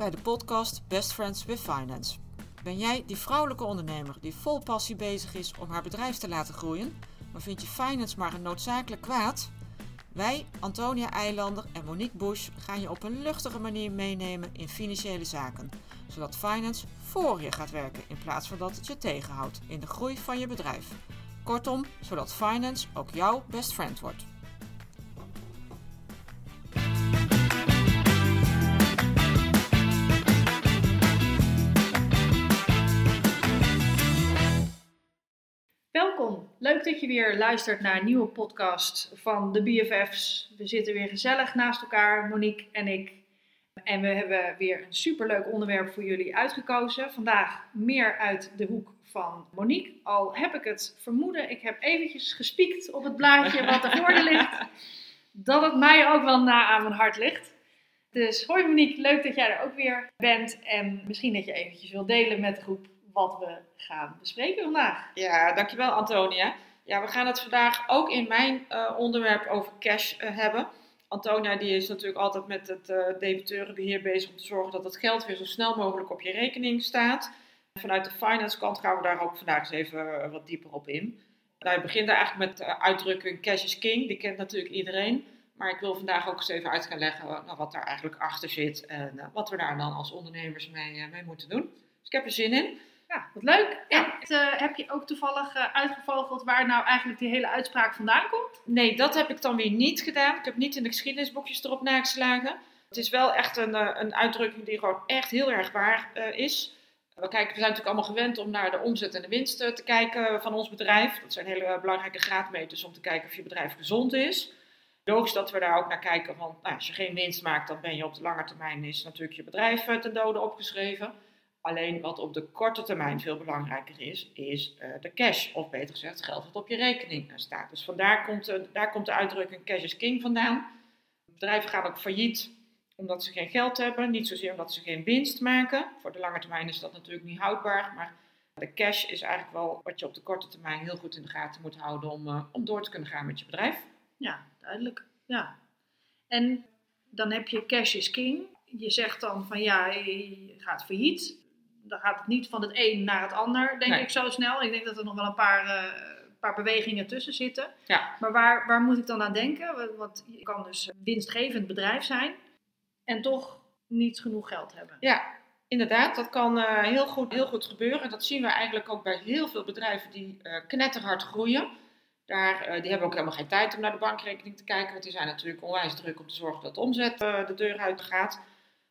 bij de podcast Best Friends with Finance. Ben jij die vrouwelijke ondernemer die vol passie bezig is om haar bedrijf te laten groeien, maar vind je finance maar een noodzakelijk kwaad? Wij, Antonia Eilander en Monique Bush, gaan je op een luchtige manier meenemen in financiële zaken, zodat finance voor je gaat werken in plaats van dat het je tegenhoudt in de groei van je bedrijf. Kortom, zodat finance ook jouw best friend wordt. Welkom. Leuk dat je weer luistert naar een nieuwe podcast van de BFF's. We zitten weer gezellig naast elkaar, Monique en ik. En we hebben weer een superleuk onderwerp voor jullie uitgekozen. Vandaag meer uit de hoek van Monique. Al heb ik het vermoeden, ik heb eventjes gespiekt op het blaadje wat ervoor ligt, dat het mij ook wel na aan mijn hart ligt. Dus hoi Monique, leuk dat jij er ook weer bent. En misschien dat je eventjes wil delen met de groep wat we gaan bespreken vandaag. Ja, dankjewel Antonia. Ja, we gaan het vandaag ook in mijn uh, onderwerp over cash uh, hebben. Antonia die is natuurlijk altijd met het uh, debiteurenbeheer bezig om te zorgen dat het geld weer zo snel mogelijk op je rekening staat. Vanuit de finance kant gaan we daar ook vandaag eens even wat dieper op in. Nou, je eigenlijk met de uitdrukking cash is king, die kent natuurlijk iedereen. Maar ik wil vandaag ook eens even uit gaan leggen nou, wat daar eigenlijk achter zit en wat we daar dan als ondernemers mee, mee moeten doen. Dus ik heb er zin in. Wat leuk. En uh, heb je ook toevallig uh, uitgevogeld waar nou eigenlijk die hele uitspraak vandaan komt? Nee, dat heb ik dan weer niet gedaan. Ik heb niet in de geschiedenisboekjes erop nageslagen. Het is wel echt een, uh, een uitdrukking die gewoon echt heel erg waar is. We, kijken, we zijn natuurlijk allemaal gewend om naar de omzet en de winst te kijken van ons bedrijf. Dat zijn hele belangrijke graadmeters om te kijken of je bedrijf gezond is. Logisch dat we daar ook naar kijken, want nou, als je geen winst maakt, dan ben je op de lange termijn is natuurlijk je bedrijf ten dode opgeschreven. Alleen wat op de korte termijn veel belangrijker is, is uh, de cash. Of beter gezegd, geld wat op je rekening staat. Dus vandaar komt, uh, daar komt de uitdrukking cash is king vandaan. Bedrijven gaan ook failliet omdat ze geen geld hebben. Niet zozeer omdat ze geen winst maken. Voor de lange termijn is dat natuurlijk niet houdbaar. Maar de cash is eigenlijk wel wat je op de korte termijn heel goed in de gaten moet houden om, om door te kunnen gaan met je bedrijf. Ja, duidelijk. Ja. En dan heb je cash is king. Je zegt dan van ja, je gaat failliet dan gaat het niet van het een naar het ander, denk nee. ik zo snel. Ik denk dat er nog wel een paar, uh, paar bewegingen tussen zitten. Ja. Maar waar, waar moet ik dan aan denken? Want je kan dus een winstgevend bedrijf zijn en toch niet genoeg geld hebben. Ja, inderdaad. Dat kan uh, heel, goed, heel goed gebeuren. Dat zien we eigenlijk ook bij heel veel bedrijven die uh, knetterhard groeien. Daar, die hebben ook helemaal geen tijd om naar de bankrekening te kijken, want die zijn natuurlijk onwijs druk om te zorgen dat de omzet de deur uit gaat.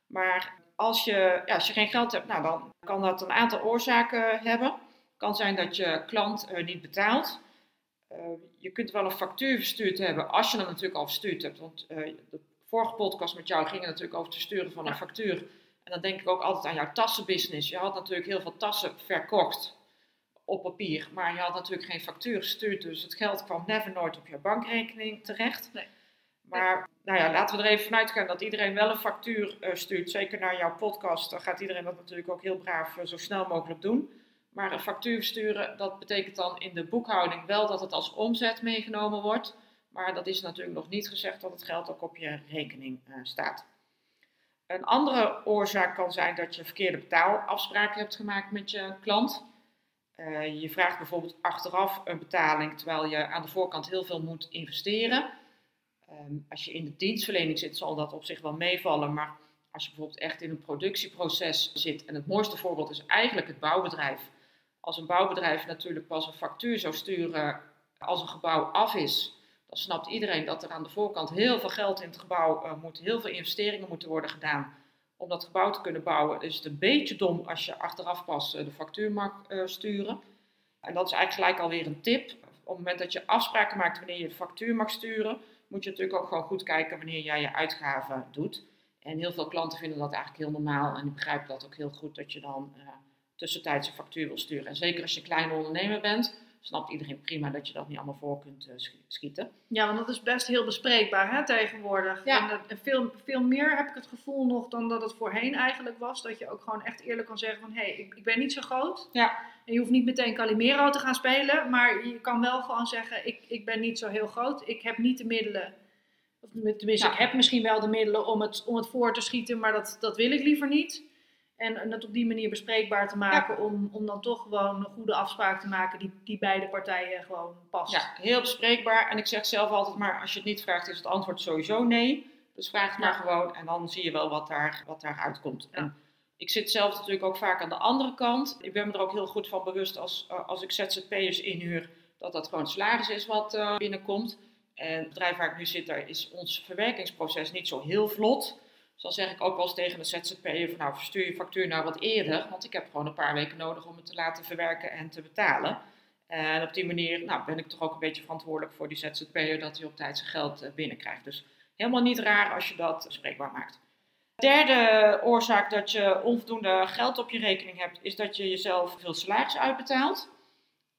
Maar als je, ja, als je geen geld hebt, nou, dan kan dat een aantal oorzaken hebben. Het kan zijn dat je klant uh, niet betaalt. Uh, je kunt wel een factuur verstuurd hebben, als je hem natuurlijk al verstuurd hebt. Want uh, de vorige podcast met jou ging natuurlijk over het versturen van een factuur. En dan denk ik ook altijd aan jouw tassenbusiness. Je had natuurlijk heel veel tassen verkocht op papier, maar je had natuurlijk geen factuur gestuurd. Dus het geld kwam never nooit op je bankrekening terecht. Nee. Maar nou ja, laten we er even vanuit gaan dat iedereen wel een factuur uh, stuurt. Zeker naar jouw podcast. Dan gaat iedereen dat natuurlijk ook heel braaf uh, zo snel mogelijk doen. Maar een factuur sturen, dat betekent dan in de boekhouding wel dat het als omzet meegenomen wordt. Maar dat is natuurlijk nog niet gezegd dat het geld ook op je rekening uh, staat. Een andere oorzaak kan zijn dat je verkeerde betaalafspraken hebt gemaakt met je klant. je vraagt bijvoorbeeld achteraf een betaling terwijl je aan de voorkant heel veel moet investeren. Um, als je in de dienstverlening zit, zal dat op zich wel meevallen. Maar als je bijvoorbeeld echt in een productieproces zit, en het mooiste voorbeeld is eigenlijk het bouwbedrijf. Als een bouwbedrijf natuurlijk pas een factuur zou sturen als een gebouw af is, dan snapt iedereen dat er aan de voorkant heel veel geld in het gebouw uh, moet, heel veel investeringen moeten worden gedaan om dat gebouw te kunnen bouwen. Dus het is een beetje dom als je achteraf pas uh, de factuur mag uh, sturen. En dat is eigenlijk gelijk alweer een tip. Op het moment dat je afspraken maakt wanneer je de factuur mag sturen, moet je natuurlijk ook gewoon goed kijken wanneer jij je uitgaven doet. En heel veel klanten vinden dat eigenlijk heel normaal en die begrijpen dat ook heel goed dat je dan uh, tussentijds een factuur wil sturen. En zeker als je kleine ondernemer bent, snapt iedereen prima dat je dat niet allemaal voor kunt uh, schieten. Ja, want dat is best heel bespreekbaar hè, tegenwoordig. Ja. En, en veel, veel meer heb ik het gevoel nog dan dat het voorheen eigenlijk was. Dat je ook gewoon echt eerlijk kan zeggen van, hé, hey, ik, ik ben niet zo groot. Ja. En je hoeft niet meteen Calimero te gaan spelen, maar je kan wel gewoon zeggen, ik, ik ben niet zo heel groot. Ik heb niet de middelen Of tenminste, Ja. ik heb misschien wel de middelen om het, om het voor te schieten, maar dat, dat wil ik liever niet. En, het op die manier bespreekbaar te maken om, om dan toch gewoon een goede afspraak te maken die, die beide partijen gewoon past. Ja, heel bespreekbaar. En ik zeg zelf altijd maar, als je het niet vraagt, is het antwoord sowieso nee. Dus vraag het maar gewoon en dan zie je wel wat daar, wat daar uitkomt. Ja. En ik zit zelf natuurlijk ook vaak aan de andere kant. Ik ben me er ook heel goed van bewust als, eh, als ik ZZP'ers inhuur, dat dat gewoon salaris is wat eh, binnenkomt. En het bedrijf waar ik nu zit, daar is ons verwerkingsproces niet zo heel vlot. Dus zeg ik ook wel eens tegen de ZZP'er van nou verstuur je factuur nou wat eerder, want ik heb gewoon een paar weken nodig om het te laten verwerken en te betalen. En op die manier nou, ben ik toch ook een beetje verantwoordelijk voor die ZZP'er dat hij op tijd zijn geld eh, binnenkrijgt. Dus helemaal niet raar als je dat bespreekbaar maakt. Derde oorzaak dat je onvoldoende geld op je rekening hebt, is dat je jezelf veel salaris uitbetaalt.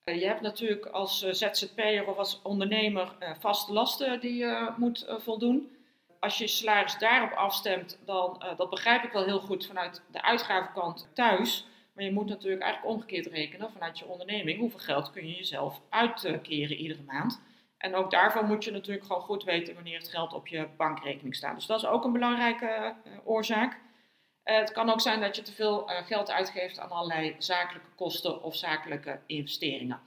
Eh, Je hebt natuurlijk als eh, ZZP'er of als ondernemer vaste lasten die je moet voldoen. Als je salaris daarop afstemt, dan uh, dat begrijp ik wel heel goed vanuit de uitgavenkant thuis. Maar je moet natuurlijk eigenlijk omgekeerd rekenen vanuit je onderneming. Hoeveel geld kun je jezelf uitkeren iedere maand? En ook daarvan moet je natuurlijk gewoon goed weten wanneer het geld op je bankrekening staat. Dus dat is ook een belangrijke uh, oorzaak. Uh, het kan ook zijn dat je te veel geld uitgeeft aan allerlei zakelijke kosten of zakelijke investeringen.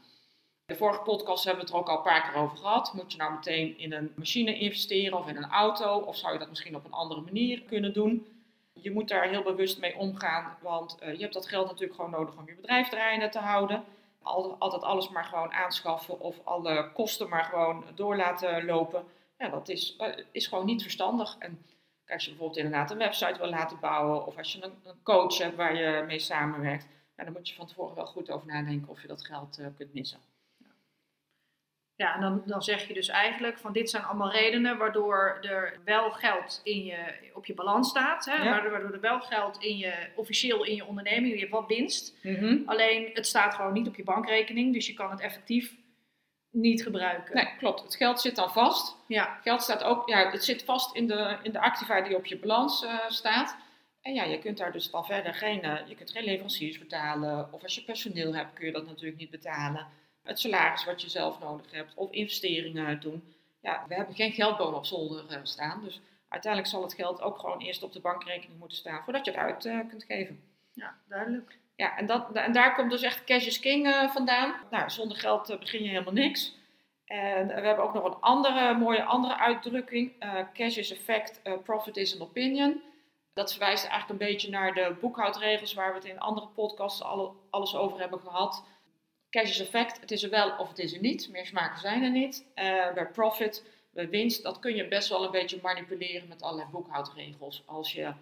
Vorige podcast hebben we het er ook al een paar keer over gehad. Moet je nou meteen in een machine investeren of in een auto? Of zou je dat misschien op een andere manier kunnen doen? Je moet daar heel bewust mee omgaan, want uh, je hebt dat geld natuurlijk gewoon nodig om je bedrijf draaiende te houden. Altijd alles maar gewoon aanschaffen of alle kosten maar gewoon door laten lopen. Ja, dat is, uh, is gewoon niet verstandig. En als je bijvoorbeeld inderdaad een website wil laten bouwen of als je een, coach hebt waar je mee samenwerkt, dan moet je van tevoren wel goed over nadenken of je dat geld uh, kunt missen. Ja, en dan, dan zeg je dus eigenlijk van dit zijn allemaal redenen waardoor er wel geld in je, op je balans staat. Hè? Ja. Waardoor, waardoor er wel geld in je, officieel in je onderneming, je hebt wat winst. Mm -hmm. Alleen het staat gewoon niet op je bankrekening, dus je kan het effectief niet gebruiken. Nee, klopt. Het geld zit dan vast. Ja. Geld staat ook, ja, het zit vast in de, in de activa die op je balans uh, staat. En ja, je kunt daar dus dan verder geen, uh, je kunt geen leveranciers betalen. Of als je personeel hebt, kun je dat natuurlijk niet betalen het salaris wat je zelf nodig hebt of investeringen doen. Ja, we hebben geen geldboom op zolder uh, staan, dus uiteindelijk zal het geld ook gewoon eerst op de bankrekening moeten staan voordat je het uit uh, kunt geven. Ja, duidelijk. Ja, en, dat, en daar komt dus echt cash is king uh, vandaan. Nou, zonder geld begin je helemaal niks. En we hebben ook nog een andere mooie andere uitdrukking. cash is effect, profit is an opinion. Dat verwijst eigenlijk een beetje naar de boekhoudregels waar we het in andere podcasts alle, alles over hebben gehad. Cash is effect, het is er wel of het is er niet. Meer smaken zijn er niet. Uh, bij profit, bij winst, dat kun je best wel een beetje manipuleren met allerlei boekhoudregels. Als je,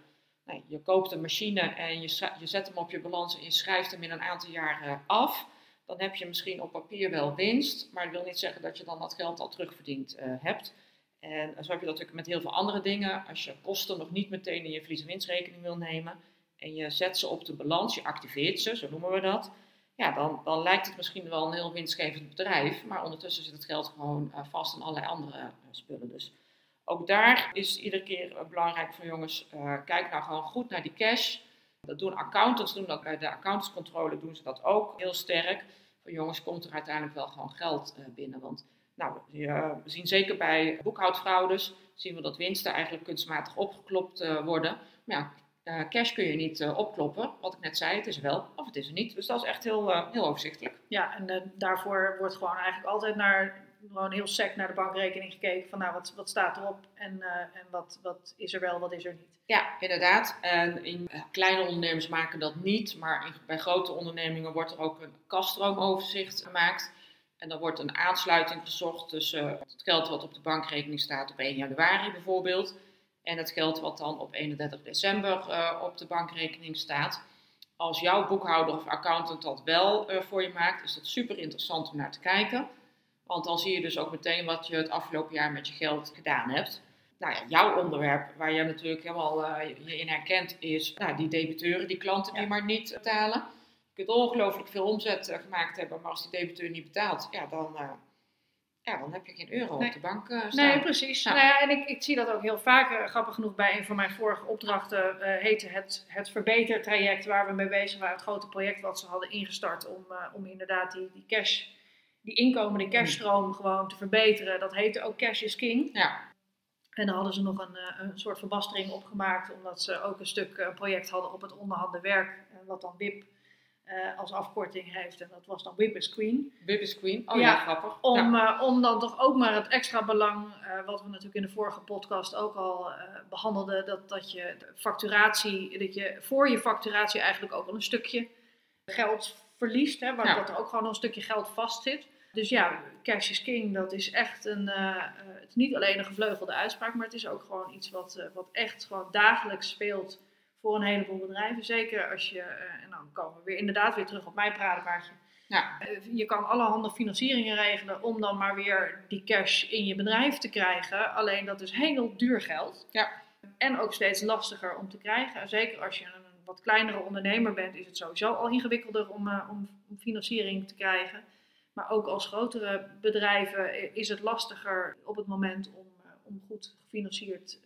nee, je koopt een machine en je, je zet hem op je balans en je schrijft hem in een aantal jaren af. Dan heb je misschien op papier wel winst, maar dat wil niet zeggen dat je dan dat geld al terugverdiend uh, hebt. En zo heb je dat natuurlijk met heel veel andere dingen. Als je kosten nog niet meteen in je verlies- en winstrekening wil nemen en je zet ze op de balans, je activeert ze, zo noemen we dat ja, dan, dan lijkt het misschien wel een heel winstgevend bedrijf, maar ondertussen zit het geld gewoon uh, vast in allerlei andere uh, spullen. Dus ook daar is iedere keer uh, belangrijk voor jongens, kijk nou gewoon goed naar die cash. Dat doen accountants, doen dat bij de accountantscontrole doen ze dat ook heel sterk. Voor jongens komt er uiteindelijk wel gewoon geld binnen, want nou, we zien zeker bij boekhoudfraudes, zien we dat winsten eigenlijk kunstmatig opgeklopt worden. Maar ja, uh, cash kun je niet uh, opkloppen. Wat ik net zei, het is er wel of het is er niet. Dus dat is echt heel, uh, heel overzichtelijk. Ja, en daarvoor wordt gewoon eigenlijk altijd naar, gewoon heel sec naar de bankrekening gekeken. Van nou, wat, wat staat erop en, en wat, wat is er wel, wat is er niet. Ja, inderdaad. En in kleine ondernemers maken dat niet. Maar in, bij grote ondernemingen wordt er ook een kasstroomoverzicht gemaakt. En dan wordt een aansluiting gezocht tussen het geld wat op de bankrekening staat op 1 januari bijvoorbeeld en het geld wat dan op 31 december uh, op de bankrekening staat. Als jouw boekhouder of accountant dat wel uh, voor je maakt, is dat super interessant om naar te kijken. Want dan zie je dus ook meteen wat je het afgelopen jaar met je geld gedaan hebt. Nou ja, jouw onderwerp, waar je natuurlijk helemaal uh, je in herkent, is nou, die debiteuren, die klanten die maar niet betalen. Je kunt ongelooflijk veel omzet gemaakt hebben, maar als die debiteur niet betaalt, ja, dan, ja, dan heb je geen euro Nee. op de bank staan. Nee, precies. Ja. Nou ja, en ik, ik zie dat ook heel vaak, eh, grappig genoeg, bij een van mijn vorige opdrachten eh, heette het, het verbetertraject waar we mee bezig waren. Het grote project wat ze hadden ingestart om, eh, om inderdaad die, die cash, die inkomende cashstroom gewoon te verbeteren. Dat heette ook Cash is King. Ja. En dan hadden ze nog een, eh, een soort verbastering opgemaakt, omdat ze ook een stuk eh, project hadden op het onderhande werk, eh, wat dan WIP eh, als afkorting heeft. En dat was dan WIP is Queen. Wip is Queen. Oh ja, Ja, grappig. Om, Ja. eh, om dan toch ook maar het extra belang, eh, wat we natuurlijk in de vorige podcast ook al eh, behandelden, dat, dat je facturatie, dat je voor je facturatie eigenlijk ook al een stukje geld verliest, hè, waar Ja. dat er ook gewoon een stukje geld vastzit. Dus ja, cash is king, dat is echt een, het is niet alleen een gevleugelde uitspraak, maar het is ook gewoon iets wat, wat echt gewoon dagelijks speelt voor een heleboel bedrijven. Zeker als je, eh, en dan komen we weer inderdaad weer terug op mijn praatpaardje. Ja. Eh, Je kan allerhande financieringen regelen om dan maar weer die cash in je bedrijf te krijgen. Alleen dat is heel duur geld. Ja. En ook steeds lastiger om te krijgen. En zeker als je een wat kleinere ondernemer bent, is het sowieso al ingewikkelder om, eh, om, om financiering te krijgen. Maar ook als grotere bedrijven is het lastiger op het moment om, om goed gefinancierd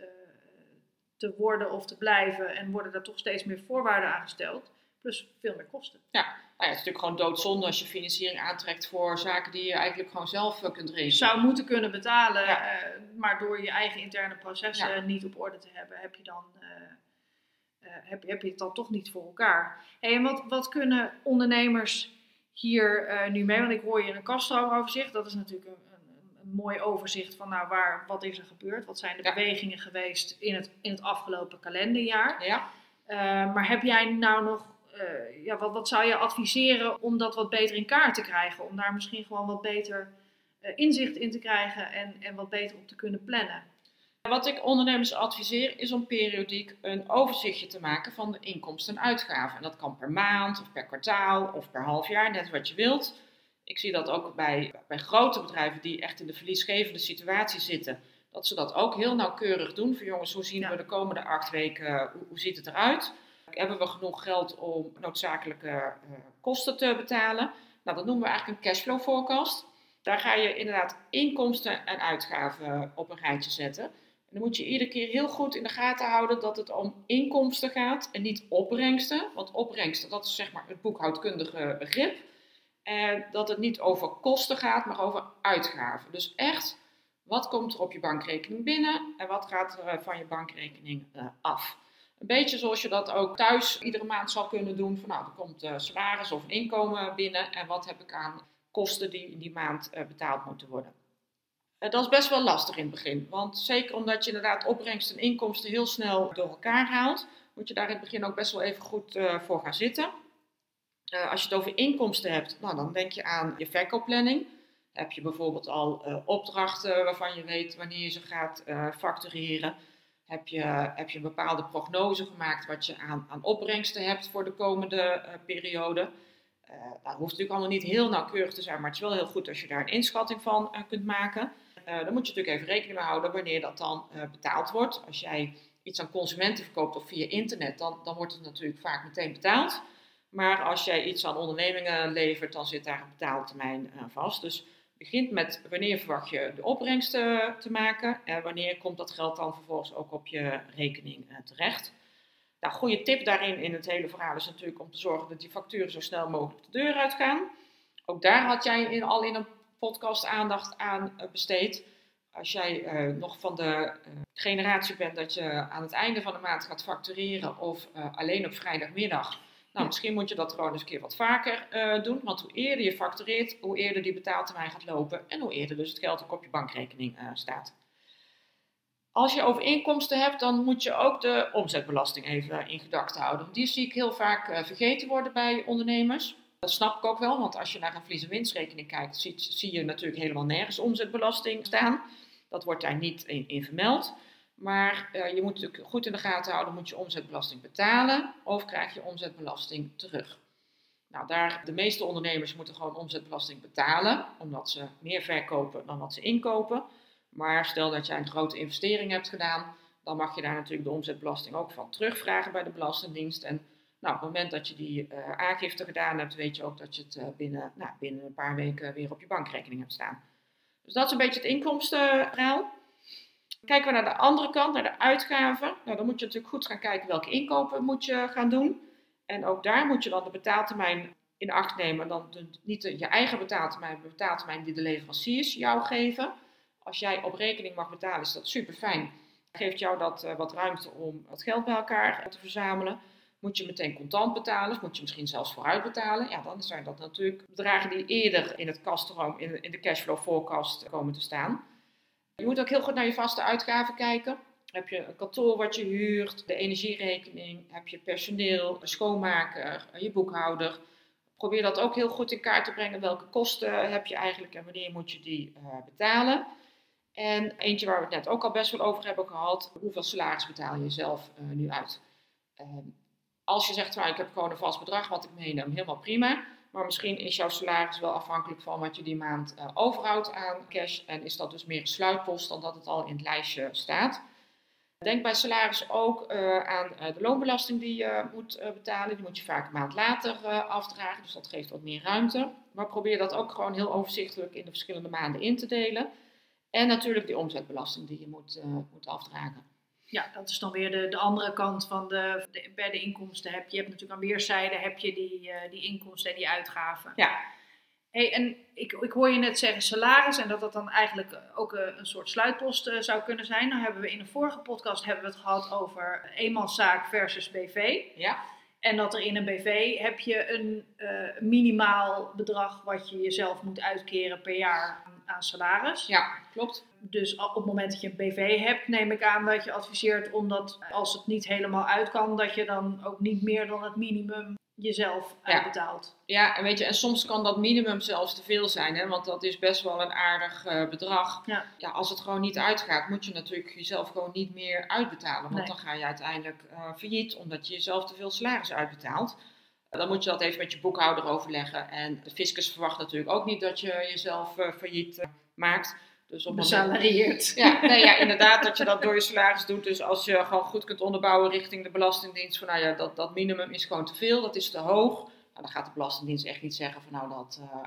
te worden of te blijven. En worden er toch steeds meer voorwaarden aangesteld. Plus veel meer kosten. Nou ja, het is natuurlijk gewoon doodzonde als je financiering aantrekt voor zaken die je eigenlijk gewoon zelf eh, kunt Je regelen. zou moeten kunnen betalen, Ja. eh, maar door je eigen interne processen Ja. niet op orde te hebben, heb je, dan, eh, eh, heb, heb je het dan toch niet voor elkaar. Hey, en wat, wat kunnen ondernemers hier nu mee? Want ik hoor je een kastroomoverzicht, dat is natuurlijk een, een, mooi overzicht van nou, waar, wat is er gebeurd, wat zijn de Ja. bewegingen geweest in het, in het afgelopen kalenderjaar. Ja. Eh, maar heb jij nou nog, eh, ja, wat, wat zou je adviseren om dat wat beter in kaart te krijgen? Om daar misschien gewoon wat beter eh, inzicht in te krijgen en, en wat beter op te kunnen plannen? Wat ik ondernemers adviseer is om periodiek een overzichtje te maken van de inkomsten en uitgaven. En dat kan per maand of per kwartaal of per half jaar, net wat je wilt. Ik zie dat ook bij, bij grote bedrijven die echt in de verliesgevende situatie zitten, dat ze dat ook heel nauwkeurig doen. Van jongens, hoe zien Ja. we de komende acht weken, hoe, hoe ziet het eruit? Hebben we genoeg geld om noodzakelijke eh, kosten te betalen? Nou, dat noemen we eigenlijk een cashflow forecast. Daar ga je inderdaad inkomsten en uitgaven op een rijtje zetten. En dan moet je iedere keer heel goed in de gaten houden dat het om inkomsten gaat en niet opbrengsten. Want opbrengsten, dat is zeg maar het boekhoudkundige begrip. En dat het niet over kosten gaat, maar over uitgaven. Dus echt, wat komt er op je bankrekening binnen en wat gaat er eh, van je bankrekening eh, af? Een beetje zoals je dat ook thuis iedere maand zal kunnen doen. Van nou, er komt eh, salaris of inkomen binnen en wat heb ik aan kosten die in die maand eh, betaald moeten worden. Eh, dat is best wel lastig in het begin. Want zeker omdat je inderdaad opbrengst en inkomsten heel snel door elkaar haalt, moet je daar in het begin ook best wel even goed eh, voor gaan zitten. Eh, als je het over inkomsten hebt, nou, dan denk je aan je verkoopplanning. Heb je bijvoorbeeld al eh, opdrachten waarvan je weet wanneer je ze gaat eh, factureren? Heb je, heb je een bepaalde prognose gemaakt wat je aan, aan opbrengsten hebt voor de komende periode? Dat hoeft natuurlijk allemaal niet heel nauwkeurig te zijn, maar het is wel heel goed als je daar een inschatting van kunt maken. Dan moet je natuurlijk even rekening mee houden wanneer dat dan betaald wordt. Als jij iets aan consumenten verkoopt of via internet, dan, dan wordt het natuurlijk vaak meteen betaald. Maar als jij iets aan ondernemingen levert, dan zit daar een betaaltermijn aan vast. Dus begint met wanneer verwacht je de opbrengsten te maken en wanneer komt dat geld dan vervolgens ook op je rekening eh, terecht. Nou, goede tip daarin in het hele verhaal is natuurlijk om te zorgen dat die facturen zo snel mogelijk de deur uitgaan. Ook daar had jij in, al in een podcast aandacht aan eh, besteed. Als jij eh, nog van de eh, generatie bent dat je aan het einde van de maand gaat factureren of eh, alleen op vrijdagmiddag. Nou, misschien moet je dat gewoon eens een keer wat vaker eh, doen. Want hoe eerder je factureert, hoe eerder die betaaltermijn gaat lopen. En hoe eerder dus het geld ook op je bankrekening eh, staat. Als je over inkomsten hebt, dan moet je ook de omzetbelasting even in gedachten houden. Die zie ik heel vaak eh, vergeten worden bij ondernemers. Dat snap ik ook wel, want als je naar een verlies- en winstrekening kijkt, zie, zie je natuurlijk helemaal nergens omzetbelasting staan. Dat wordt daar niet in, in vermeld. Maar eh, je moet natuurlijk goed in de gaten houden, moet je omzetbelasting betalen of krijg je omzetbelasting terug. Nou, daar, de meeste ondernemers moeten gewoon omzetbelasting betalen, omdat ze meer verkopen dan wat ze inkopen. Maar stel dat jij een grote investering hebt gedaan, dan mag je daar natuurlijk de omzetbelasting ook van terugvragen bij de Belastingdienst. En nou, op het moment dat je die uh, aangifte gedaan hebt, weet je ook dat je het uh, binnen, nou, binnen een paar weken weer op je bankrekening hebt staan. Dus dat is een beetje het inkomstenverhaal. Kijken we naar de andere kant, naar de uitgaven. Nou, dan moet je natuurlijk goed gaan kijken welke inkopen moet je gaan doen. En ook daar moet je dan de betaaltermijn in acht nemen. Dan niet je eigen betaaltermijn, maar betaaltermijn die de leveranciers jou geven. Als jij op rekening mag betalen, is dat super fijn. Geeft jou dat uh, wat ruimte om wat geld bij elkaar te verzamelen. Moet je meteen contant betalen, of moet je misschien zelfs vooruit betalen? Ja, dan zijn dat natuurlijk bedragen die eerder in het in, in de cashflow forecast komen te staan. Je moet ook heel goed naar je vaste uitgaven kijken. Heb je een kantoor wat je huurt, de energierekening, heb je personeel, een schoonmaker, je boekhouder. Probeer dat ook heel goed in kaart te brengen. Welke kosten heb je eigenlijk en wanneer moet je die uh, betalen? En eentje waar we het net ook al best wel over hebben gehad. Hoeveel salaris betaal je zelf uh, nu uit? Uh, als je zegt, nou, ik heb gewoon een vast bedrag wat ik meeneem, helemaal prima. Maar misschien is jouw salaris wel afhankelijk van wat je die maand uh, overhoudt aan cash. En is dat dus meer een sluitpost dan dat het al in het lijstje staat. Denk bij salaris ook uh, aan uh, de loonbelasting die je moet betalen. Die moet je vaak een maand later afdragen, dus dat geeft wat meer ruimte. Maar probeer dat ook gewoon heel overzichtelijk in de verschillende maanden in te delen. En natuurlijk die omzetbelasting die je moet, moet afdragen. Ja, dat is dan weer de, de andere kant van de, de, bij de inkomsten. Heb je, hebt natuurlijk aan weerszijden heb je die, uh, die inkomsten en die uitgaven. Ja. Hey, en ik, ik hoor je net zeggen salaris en dat dat dan eigenlijk ook een, een soort sluitpost uh, zou kunnen zijn. Dan hebben we in de vorige podcast hebben we het gehad over eenmanszaak versus BV. Ja. En dat er in een BV heb je een uh, minimaal bedrag wat je jezelf moet uitkeren per jaar aan salaris. Ja, klopt. Dus op het moment dat je een BV hebt, neem ik aan dat je adviseert omdat als het niet helemaal uit kan, dat je dan ook niet meer dan het minimum jezelf uitbetaalt. Ja, en weet je, en soms kan dat minimum zelfs te veel zijn, hè, want dat is best wel een aardig eh, bedrag. Ja. ja, als het gewoon niet uitgaat, moet je natuurlijk jezelf gewoon niet meer uitbetalen. Want Nee. dan ga je uiteindelijk eh, failliet, omdat je jezelf te veel salaris uitbetaalt. Dan moet je dat even met je boekhouder overleggen. En de fiscus verwacht natuurlijk ook niet dat je jezelf eh, failliet eh, maakt. Dus op Besalarieerd. ja, nee, ja, inderdaad, dat je dat door je salaris doet. Dus als je gewoon goed kunt onderbouwen richting de Belastingdienst, van nou ja, dat, dat minimum is gewoon te veel, dat is te hoog. Nou, dan gaat de Belastingdienst echt niet zeggen van nou, dat, eh,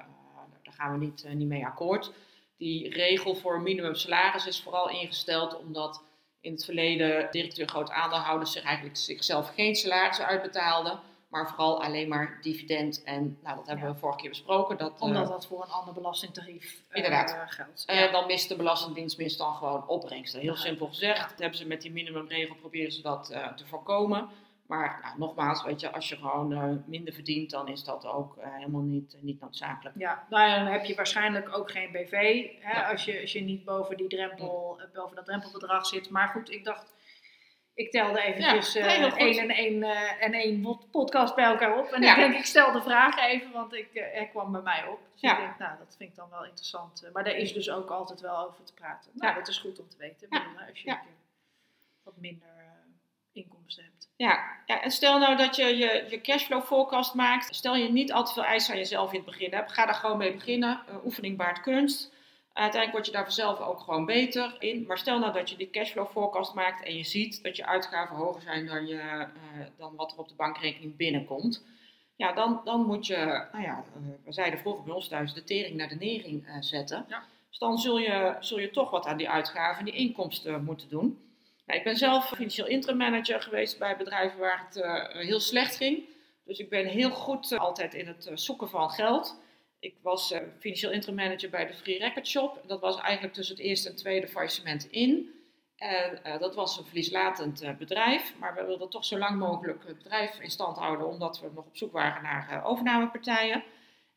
daar gaan we niet, niet mee akkoord. Die regel voor minimum salaris is vooral ingesteld omdat in het verleden directeur groot aandeelhouders zich eigenlijk zichzelf geen salarissen uitbetaalden, maar vooral alleen maar dividend. En nou, dat hebben Ja. we vorige keer besproken. Dat, eh, Omdat dat voor een ander belastingtarief eh, Inderdaad. geldt. eh, Ja. dan mist de Belastingdienst mist dan gewoon opbrengsten. Heel Ja. simpel gezegd. Dat hebben ze met die minimumregel proberen ze dat eh, te voorkomen. Maar nou, nogmaals, weet je, als je gewoon eh, minder verdient, dan is dat ook eh, helemaal niet, eh, niet noodzakelijk. Ja, nou ja, dan heb je waarschijnlijk ook geen BV hè, als, je, als je niet boven, die drempel, eh, boven dat drempelbedrag zit. Maar goed, ik dacht, ik telde eventjes Ja, eh, nee, één en één, eh, en één pod- podcast bij elkaar op. En Ja. ik denk, ik stel de vraag even, want ik, eh, er kwam bij mij op. Dus Ja. ik denk, nou, dat vind ik dan wel interessant. Maar daar is dus ook altijd wel over te praten. Nou, Ja. dat is goed om te weten. Bedoel, Als je een wat minder inkomsten hebt. Ja, ja, en stel nou dat je, je je cashflow forecast maakt. Stel je niet al te veel eisen aan jezelf in het begin hebt. Ga daar gewoon mee beginnen. Oefening baart kunst. Uiteindelijk word je daar vanzelf ook gewoon beter in. Maar stel nou dat je die cashflow forecast maakt en je ziet dat je uitgaven hoger zijn dan, je, eh, dan wat er op de bankrekening binnenkomt. Ja, dan, dan moet je, nou ja, eh, we zeiden vroeger bij ons thuis, de tering naar de nering eh, zetten. Ja. Dus dan zul je, zul je toch wat aan die uitgaven en die inkomsten moeten doen. Nou, ik ben zelf financieel interim manager geweest bij bedrijven waar het heel slecht ging. Dus ik ben heel goed altijd in het zoeken van geld. Ik was eh, financieel interim manager bij de Free Record Shop. Dat was eigenlijk tussen het eerste en tweede faillissement in. En eh, dat was een verlieslatend eh, bedrijf. Maar we wilden toch zo lang mogelijk het bedrijf in stand houden, omdat we nog op zoek waren naar overnamepartijen.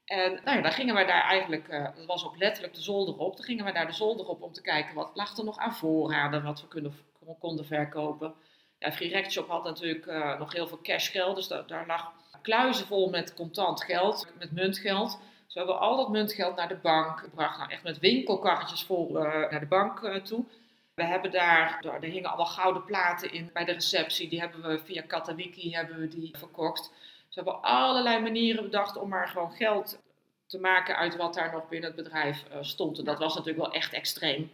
En nou ja, dan gingen wij daar eigenlijk, dat was ook letterlijk de zolder op, dan gingen wij daar de zolder op om te kijken wat lag er nog aan voorraden, wat we konden verkopen. Ja, Free Record Shop had natuurlijk nog heel veel cashgeld, dus da- daar lag kluizen vol met contant geld, met muntgeld. We hebben al dat muntgeld naar de bank gebracht, nou echt met winkelkarretjes vol eh, naar de bank eh, toe. We hebben daar, er hingen allemaal gouden platen in bij de receptie, die hebben we via Katawiki hebben we die verkocht. We hebben allerlei manieren bedacht om maar gewoon geld te maken uit wat daar nog binnen het bedrijf eh, stond. En dat was natuurlijk wel echt extreem.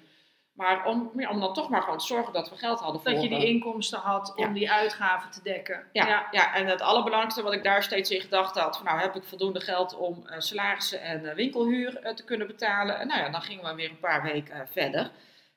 Maar om, ja, om dan toch maar gewoon te zorgen dat we geld hadden voor Dat je die inkomsten had om Ja. die uitgaven te dekken. ja, ja. en het allerbelangrijkste wat ik daar steeds in gedacht had, van nou heb ik voldoende geld om eh, salarissen en eh, winkelhuur eh, te kunnen betalen. En nou ja, dan gingen we weer een paar weken verder.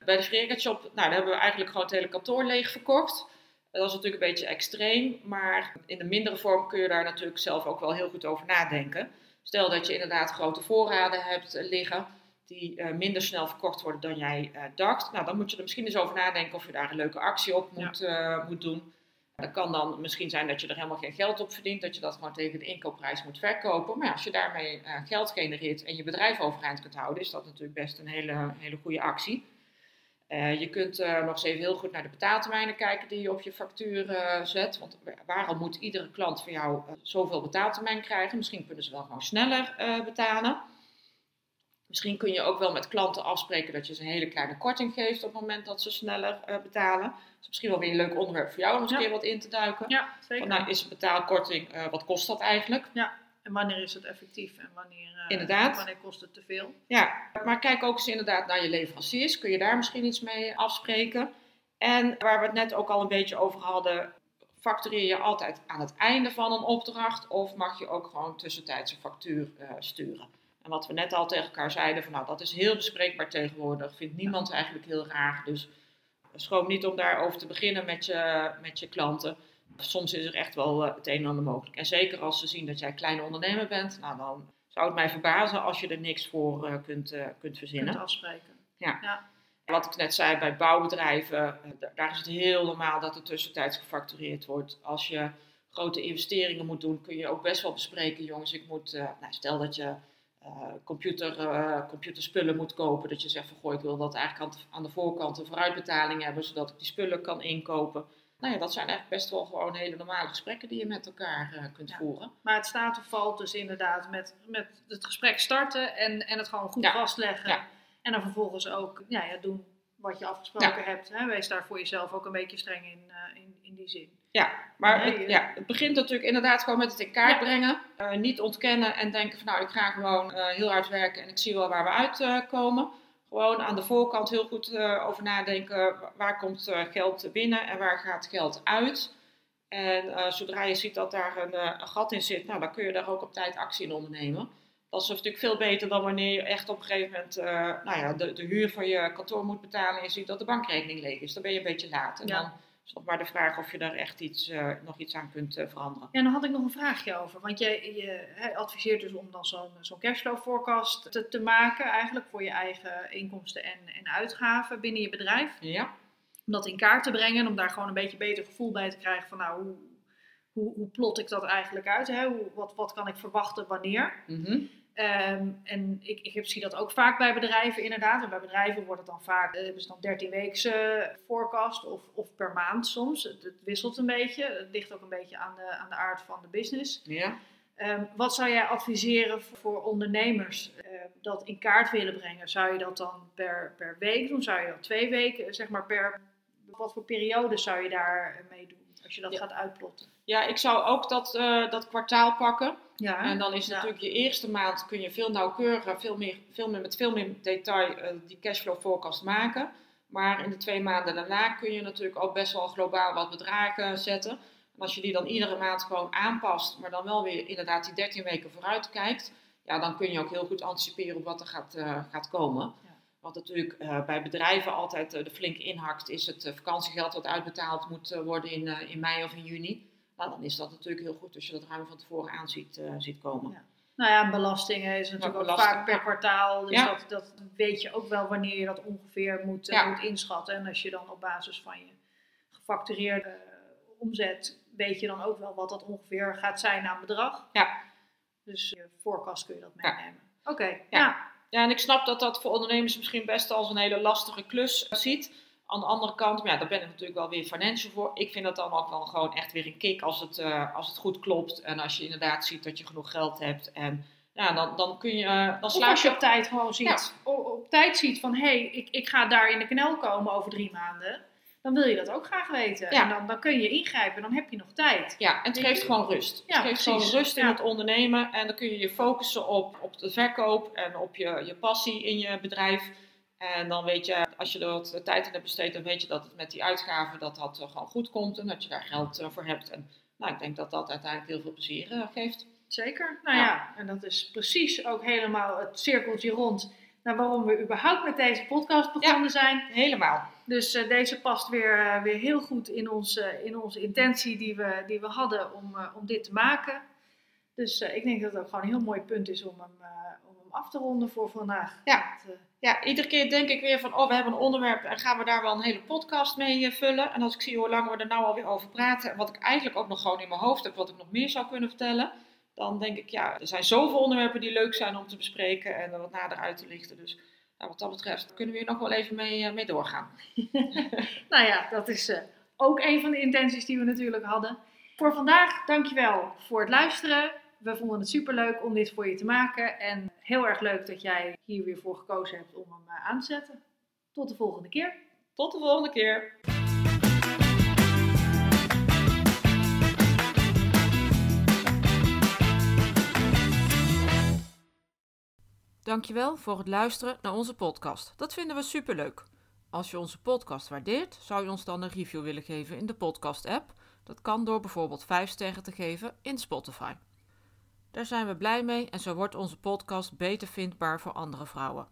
Bij de Shop, nou, daar hebben we eigenlijk gewoon het hele kantoor leeg verkocht. Dat was natuurlijk een beetje extreem, maar in de mindere vorm kun je daar natuurlijk zelf ook wel heel goed over nadenken. Stel dat je inderdaad grote voorraden hebt liggen, die eh, minder snel verkocht worden dan jij eh, dacht. Nou, dan moet je er misschien eens over nadenken of je daar een leuke actie op moet, eh, moet doen. Dat kan dan misschien zijn dat je er helemaal geen geld op verdient, dat je dat gewoon tegen de inkoopprijs moet verkopen. Maar ja, als je daarmee geld genereert en je bedrijf overeind kunt houden, is dat natuurlijk best een hele, hele goede actie. Je kunt nog eens even heel goed naar de betaaltermijnen kijken die je op je factuur zet. Want wa- waarom moet iedere klant van jou zoveel betaaltermijn krijgen? Misschien kunnen ze wel gewoon sneller betalen. Misschien kun je ook wel met klanten afspreken dat je ze een hele kleine korting geeft op het moment dat ze sneller eh, betalen. Dat is misschien wel weer een leuk onderwerp voor jou om eens een Ja. keer wat in te duiken. Ja, zeker. Van, nou, is een betaalkorting, eh, wat kost dat eigenlijk? En wanneer is het effectief en wanneer, eh, Inderdaad. wanneer kost het te veel? Ja, maar kijk ook eens inderdaad naar je leveranciers. Kun je daar misschien iets mee afspreken? En waar we het net ook al een beetje over hadden, factureer je altijd aan het einde van een opdracht of mag je ook gewoon tussentijds een factuur sturen? En wat we net al tegen elkaar zeiden, van nou dat is heel bespreekbaar tegenwoordig, vindt niemand eigenlijk heel raar. Dus schroom niet om daarover te beginnen met je, met je klanten. Soms is er echt wel eh, het een en ander mogelijk. En zeker als ze zien dat jij kleine ondernemer bent, nou dan zou het mij verbazen als je er niks voor eh, kunt, eh, kunt verzinnen. Kunt afspreken. Wat ik net zei, bij bouwbedrijven, da- daar is het heel normaal dat er tussentijds gefactureerd wordt. Als je grote investeringen moet doen, kun je ook best wel bespreken, jongens, ik moet, nou, stel dat je eh, computer, eh, computerspullen moet kopen, dat je zegt van, goh, ik wil dat eigenlijk aan, de- aan de voorkant een vooruitbetaling hebben, zodat ik die spullen kan inkopen. Nou ja, dat zijn eigenlijk best wel gewoon hele normale gesprekken die je met elkaar eh, kunt Ja. voeren. Maar het staat of valt dus inderdaad met, met het gesprek starten en, en het gewoon goed Ja. vastleggen. Ja. En dan vervolgens ook ja, ja, doen wat je afgesproken hebt. Hè? Wees daar voor jezelf ook een beetje streng in, in, in die zin. Maar Nee, het, eh. ja, het begint natuurlijk inderdaad gewoon met het in kaart Ja. brengen. Eh, niet ontkennen en denken van nou, ik ga gewoon eh, heel hard werken en ik zie wel waar we uitkomen. gewoon aan de voorkant heel goed over nadenken. wa- Waar komt geld binnen en waar gaat geld uit? En zodra je ziet dat daar een, een gat in zit, nou, dan kun je daar ook op tijd actie in ondernemen. Dat is natuurlijk veel beter dan wanneer je echt op een gegeven moment nou ja, de, de huur van je kantoor moet betalen en je ziet dat de bankrekening leeg is. Dan ben je een beetje laat. En Ja. dan is nog maar de vraag of je daar echt iets, eh, nog iets aan kunt eh, veranderen. Ja, dan had ik nog een vraagje over. Want je, je adviseert dus om dan zo'n zo'n cashflow forecast te, te maken, eigenlijk voor je eigen inkomsten en, en uitgaven binnen je bedrijf. Ja, Om dat in kaart te brengen en om daar gewoon een beetje beter gevoel bij te krijgen van nou, hoe, hoe, hoe plot ik dat eigenlijk uit? Hè? Hoe, wat, wat kan ik verwachten wanneer? Mhm. Ehm, en ik, ik heb- zie dat ook vaak bij bedrijven inderdaad. En bij bedrijven wordt het dan vaak, eh, hebben ze dan 13 weekse forecast of, of per maand soms. Het, het wisselt een beetje. Het ligt ook een beetje aan de, aan de aard van de business. ja. Ehm, wat zou jij adviseren voor ondernemers eh, dat in kaart willen brengen? Zou je dat dan per, per week doen? Zou je dat twee weken, zeg maar per... Wat voor periode zou je daar eh, mee doen als je dat Ja. gaat uitplotten? Ja, ik zou ook dat, eh, dat kwartaal pakken. Ja, En dan is Ja. natuurlijk je eerste maand kun je veel nauwkeuriger, veel meer, veel meer, met veel meer detail eh, die cashflow forecast maken. Maar in de twee maanden daarna kun je natuurlijk ook best wel globaal wat bedragen zetten. En als je die dan iedere maand gewoon aanpast, maar dan wel weer inderdaad die 13 weken vooruit kijkt, ja, dan kun je ook heel goed anticiperen op wat er gaat, eh, gaat komen. Ja. Wat natuurlijk bij bedrijven altijd de flink inhakt, is het vakantiegeld wat uitbetaald moet worden in, in mei of in juni. Nou, dan is dat natuurlijk heel goed als je dat ruim van tevoren aan ziet, eh, ziet komen. Ja. Nou ja, en belastingen is natuurlijk ook belasting, vaak per kwartaal. Dus Ja. dat, dat weet je ook wel wanneer je dat ongeveer moet, eh, Ja. moet inschatten. En als je dan op basis van je gefactureerde eh, omzet, weet je dan ook wel wat dat ongeveer gaat zijn aan bedrag. Ja. Dus je forecast kun je dat meenemen. Oké, Ja. ja. Ja, en ik snap dat dat voor ondernemers misschien best als een hele lastige klus ziet. Aan de andere kant, maar ja, daar ben ik natuurlijk wel weer financial voor. Ik vind dat dan ook wel gewoon echt weer een kick als het, eh, als het goed klopt. En als je inderdaad ziet dat je genoeg geld hebt. En ja, dan, dan kun je, eh, dan als je op tijd gewoon ziet, Ja. op tijd ziet van hé, hey, ik, ik ga daar in de knel komen over drie maanden. Dan wil je dat ook graag weten. Ja. En dan, dan kun je ingrijpen, dan heb je nog tijd. Ja, en het geeft gewoon rust. Ja, het geeft precies. gewoon rust in het ondernemen. En dan kun je je focussen op, op de verkoop en op je, je passie in je bedrijf. En dan weet je, als je er wat tijd in hebt besteed, dan weet je dat het met die uitgaven dat dat eh, gewoon goed komt. En dat je daar geld eh, voor hebt. En nou, ik denk dat dat uiteindelijk heel veel plezier eh, geeft. Zeker. Nou Ja. ja. en dat is precies ook helemaal het cirkeltje rond naar waarom we überhaupt met deze podcast begonnen zijn. Helemaal. Dus deze past weer, weer heel goed in, ons, in onze intentie die we, die we hadden om, om dit te maken. Dus ik denk dat het ook gewoon een heel mooi punt is om hem, om af te ronden voor vandaag. Ja. Dat, eh, Ja, iedere keer denk ik weer van, oh, we hebben een onderwerp en gaan we daar wel een hele podcast mee eh, vullen. En als ik zie hoe lang we er nou alweer over praten en wat ik eigenlijk ook nog gewoon in mijn hoofd heb, wat ik nog meer zou kunnen vertellen, dan denk ik, ja, er zijn zoveel onderwerpen die leuk zijn om te bespreken en er wat nader uit te lichten. Dus nou, wat dat betreft kunnen we hier nog wel even mee, eh, mee doorgaan. nou ja, dat is ook een van de intenties die we natuurlijk hadden. Voor vandaag, dankjewel voor het luisteren. We vonden het superleuk om dit voor je te maken. En heel erg leuk dat jij hier weer voor gekozen hebt om hem eh, aan te zetten. Tot de volgende keer. Tot de volgende keer. Dankjewel voor het luisteren naar onze podcast. Dat vinden we superleuk. Als je onze podcast waardeert, zou je ons dan een review willen geven in de podcast-app. Dat kan door bijvoorbeeld 5 sterren te geven in Spotify. Daar zijn we blij mee en zo wordt onze podcast beter vindbaar voor andere vrouwen.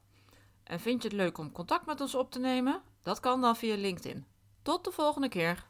En vind je het leuk om contact met ons op te nemen? Dat kan dan via LinkedIn. Tot de volgende keer.